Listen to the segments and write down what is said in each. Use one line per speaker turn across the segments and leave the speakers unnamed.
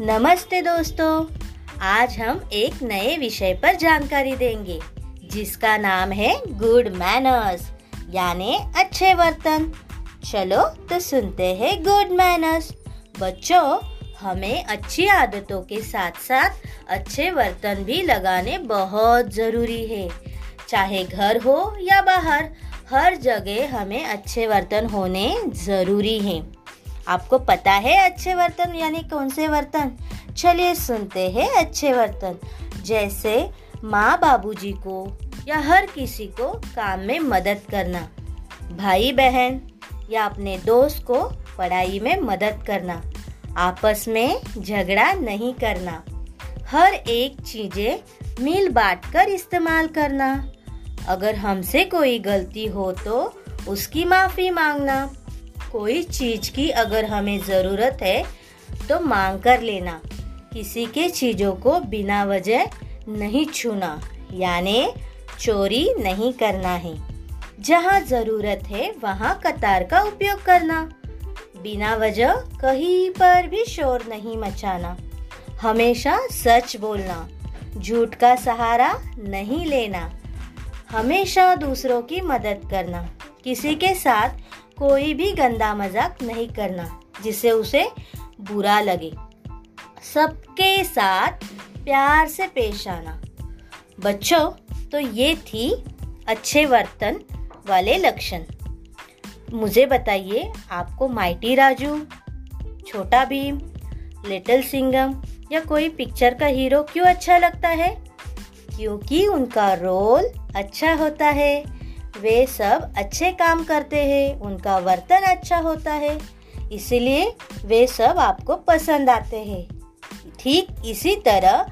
नमस्ते दोस्तों। आज हम एक नए विषय पर जानकारी देंगे, जिसका नाम है गुड मैनर्स यानी अच्छे बर्तन चलो तो सुनते हैं गुड मैनर्स बच्चों, हमें अच्छी आदतों के साथ साथ अच्छे बर्तन भी लगाने बहुत ज़रूरी है। चाहे घर हो या बाहर, हर जगह हमें अच्छे बर्तन होने ज़रूरी हैं। आपको पता है अच्छे बर्तन यानी कौन से बर्तन चलिए सुनते हैं अच्छे बर्तन जैसे माँ बाबूजी को या हर किसी को काम में मदद करना। भाई बहन या अपने दोस्त को पढ़ाई में मदद करना। आपस में झगड़ा नहीं करना। हर एक चीज़ें मिल बांट कर इस्तेमाल करना। अगर हमसे कोई गलती हो तो उसकी माफ़ी मांगना। कोई चीज़ की अगर हमें ज़रूरत है तो मांग कर लेना। किसी के चीज़ों को बिना वजह नहीं छूना, यानी चोरी नहीं करना है। जहाँ ज़रूरत है, वहाँ कतार का उपयोग करना। बिना वजह कहीं पर भी शोर नहीं मचाना। हमेशा सच बोलना, झूठ का सहारा नहीं लेना। हमेशा दूसरों की मदद करना, किसी के साथ कोई भी गंदा मज़ाक नहीं करना, जिससे उसे बुरा लगे। सबके साथ प्यार से पेश आना। बच्चों तो ये थी अच्छे वर्तन वाले लक्षण। मुझे बताइए आपको माइटी राजू, छोटा भीम, लिटिल सिंगम या कोई पिक्चर का हीरो क्यों अच्छा लगता है? क्योंकि उनका रोल अच्छा होता है। वे सब अच्छे काम करते हैं, उनका वर्तन अच्छा होता है, इसलिए वे सब आपको पसंद आते हैं। ठीक इसी तरह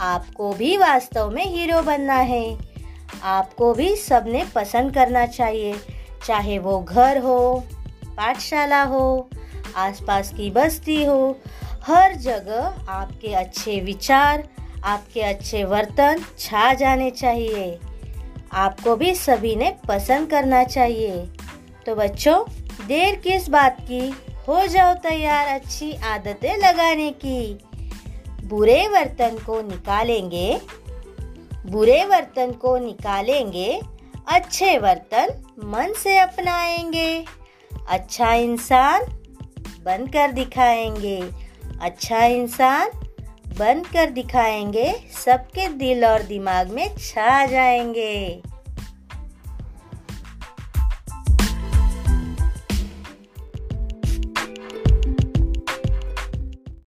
आपको भी वास्तव में हीरो बनना है। आपको भी सबने पसंद करना चाहिए, चाहे वो घर हो, पाठशाला हो, आसपास की बस्ती हो, हर जगह आपके अच्छे विचार, आपके अच्छे वर्तन छा जाने चाहिए। आपको भी सभी ने पसंद करना चाहिए। तो बच्चों, देर किस बात की? हो जाओ तैयार अच्छी आदतें लगाने की। बुरे बर्तन को निकालेंगे। बुरे बर्तन को निकालेंगे, अच्छे बर्तन मन से अपनाएँगे। अच्छा इंसान बनकर दिखाएँगे। अच्छा इंसान बंद कर दिखाएँगे सबके दिल और दिमाग में छा जाएँगे।